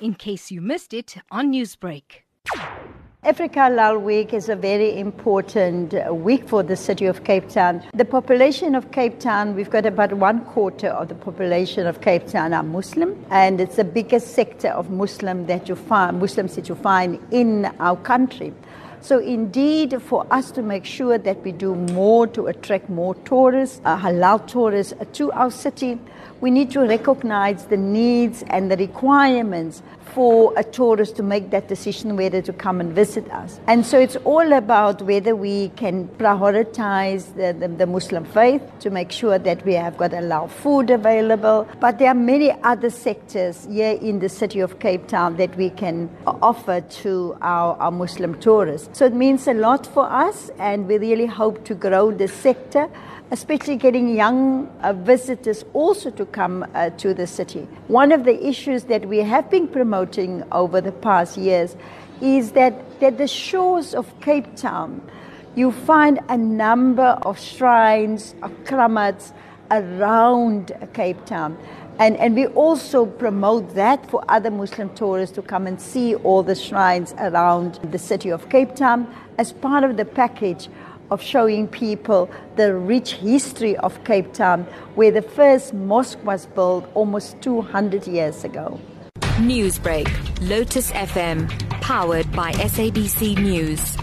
in case you missed it on Newsbreak. Africa Halal Week is a very important week for the city of Cape Town. The population of Cape Town, we've got about one quarter of the population of Cape Town are Muslim, and it's the biggest sector of Muslim that you find, Muslims that you find in our country. So, indeed, for us to make sure that we do more to attract more tourists, uh, halal tourists, uh, to our city, we need to recognize the needs and the requirements for a tourist to make that decision whether to come and visit us. And so it's all about whether we can prioritize the, the, the Muslim faith to make sure that we have got halal food available. But there are many other sectors here in the city of Cape Town that we can offer to our, our Muslim tourists. So it means a lot for us, and we really hope to grow the sector especially getting young uh, visitors also to come uh, to the city. One of the issues that we have been promoting over the past years is that, that the shores of Cape Town, you find a number of shrines, of kramats around Cape Town. And, and we also promote that for other Muslim tourists to come and see all the shrines around the city of Cape Town as part of the package of showing people the rich history of Cape Town, where the first mosque was built almost 200 years ago. Newsbreak, Lotus FM, powered by SABC News.